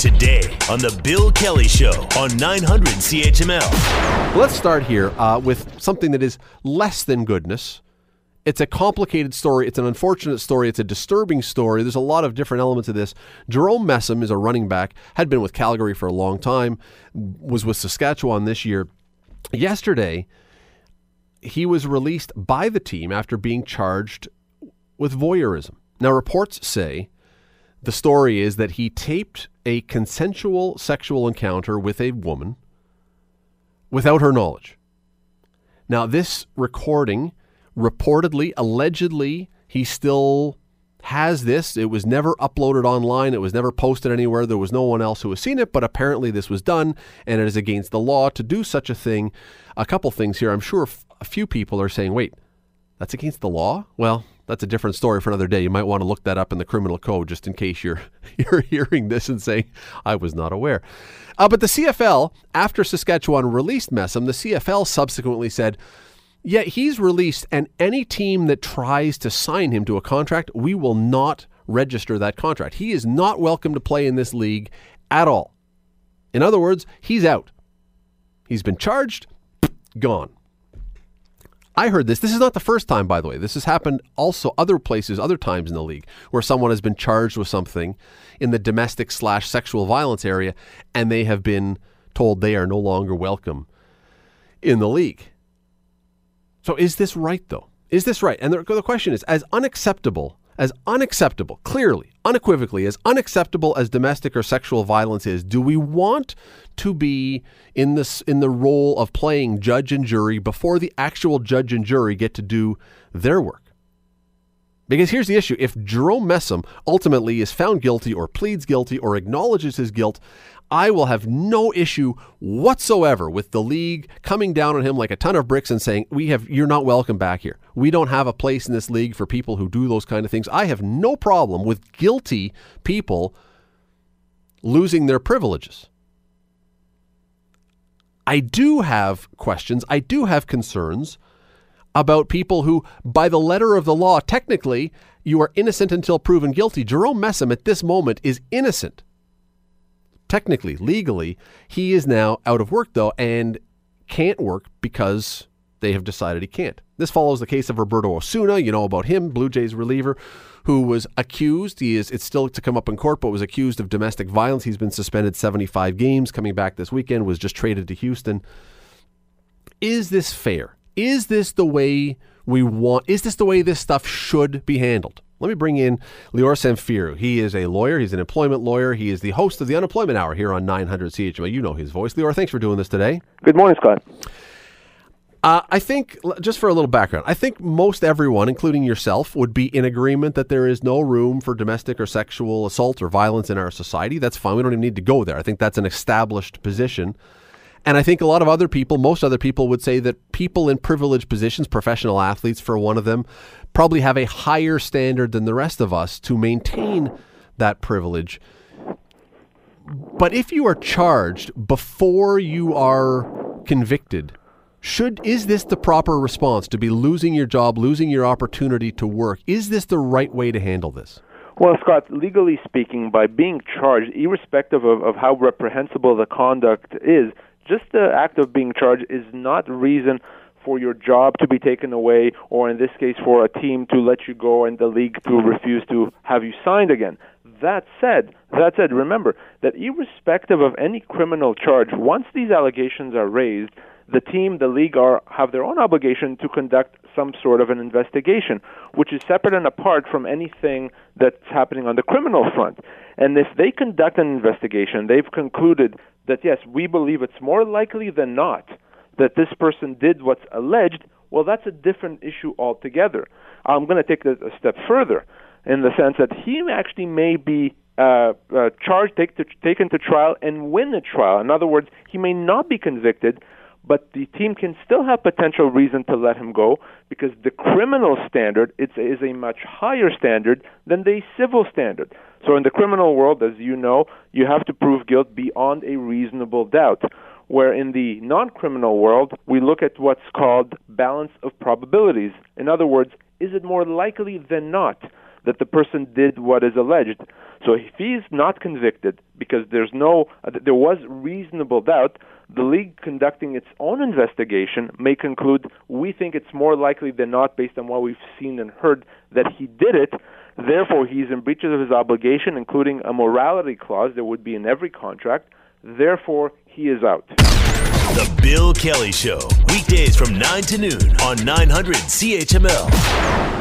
Today on The Bill Kelly Show on 900 CHML. Let's start here uh, with something that is less than goodness. It's a complicated story. It's an unfortunate story. It's a disturbing story. There's a lot of different elements of this. Jerome Messam is a running back, had been with Calgary for a long time, was with Saskatchewan this year. Yesterday, he was released by the team after being charged with voyeurism. Now, reports say the story is that he taped a consensual sexual encounter with a woman without her knowledge. Now, this recording reportedly, allegedly, he still has this. It was never uploaded online. It was never posted anywhere. There was no one else who has seen it, but apparently this was done, and it is against the law to do such a thing. A couple things here. I'm sure a few people are saying, wait, that's against the law? Well, that's a different story for another day. You might want to look that up in the criminal code just in case you're you're hearing this and saying I was not aware. Uh, but the CFL, after Saskatchewan released Messam, the CFL subsequently said, "Yeah, he's released, and any team that tries to sign him to a contract, we will not register that contract. He is not welcome to play in this league at all. In other words, he's out. He's been charged, gone." I heard this. This is not the first time, by the way. This has happened also other places, other times in the league, where someone has been charged with something in the domestic slash sexual violence area, and they have been told they are no longer welcome in the league. So, is this right, though? Is this right? And the, the question is, as unacceptable as unacceptable, clearly, unequivocally, as unacceptable as domestic or sexual violence is, do we want to be in this in the role of playing judge and jury before the actual judge and jury get to do their work? Because here's the issue if Jerome Messam ultimately is found guilty or pleads guilty or acknowledges his guilt, I will have no issue whatsoever with the league coming down on him like a ton of bricks and saying, "We have you're not welcome back here. We don't have a place in this league for people who do those kind of things." I have no problem with guilty people losing their privileges. I do have questions, I do have concerns about people who, by the letter of the law, technically, you are innocent until proven guilty. Jerome Messam at this moment is innocent. Technically, legally, he is now out of work, though, and can't work because they have decided he can't. This follows the case of Roberto Osuna. You know about him, Blue Jays reliever, who was accused. He is it's still to come up in court, but was accused of domestic violence. He's been suspended 75 games. Coming back this weekend, was just traded to Houston. Is this fair? Is this the way we want? Is this the way this stuff should be handled? Let me bring in Lior Samfiru. He is a lawyer. He's an employment lawyer. He is the host of the Employment Hour here on 900 CHML. You know his voice. Lior, thanks for doing this today. Good morning, Scott. Uh, I think, just for a little background, I think most everyone, including yourself, would be in agreement that there is no room for domestic or sexual assault or violence in our society. That's fine. We don't even need to go there. I think that's an established position. And I think a lot of other people, most other people, would say that people in privileged positions, professional athletes for one of them, probably have a higher standard than the rest of us to maintain that privilege. But if you are charged before you are convicted, should is this the proper response to be losing your job, losing your opportunity to work? Is this the right way to handle this? Well, Scott, legally speaking, by being charged, irrespective of, of how reprehensible the conduct is, just the act of being charged is not reason for your job to be taken away, or in this case, for a team to let you go and the league to refuse to have you signed again. That said, that said, remember that irrespective of any criminal charge, once these allegations are raised, the team, the league, are have their own obligation to conduct some sort of an investigation, which is separate and apart from anything that's happening on the criminal front. And if they conduct an investigation, they've concluded that yes, we believe it's more likely than not that this person did what's alleged. Well, that's a different issue altogether. I'm going to take it a step further in the sense that he actually may be uh, uh, charged, take to, taken to trial, and win the trial. In other words, he may not be convicted, but the team can still have potential reason to let him go because the criminal standard it's, is a much higher standard than the civil standard. So in the criminal world, as you know, you have to prove guilt beyond a reasonable doubt. Where in the non criminal world, we look at what's called balance of probabilities. In other words, is it more likely than not that the person did what is alleged. So if he's not convicted because there's no there was reasonable doubt, the league conducting its own investigation may conclude we think it's more likely than not based on what we've seen and heard that he did it. Therefore, he's in breach of his obligation, including a morality clause that would be in every contract. Therefore, he is out. The Bill Kelly Show, weekdays from 9 to noon on 900 CHML.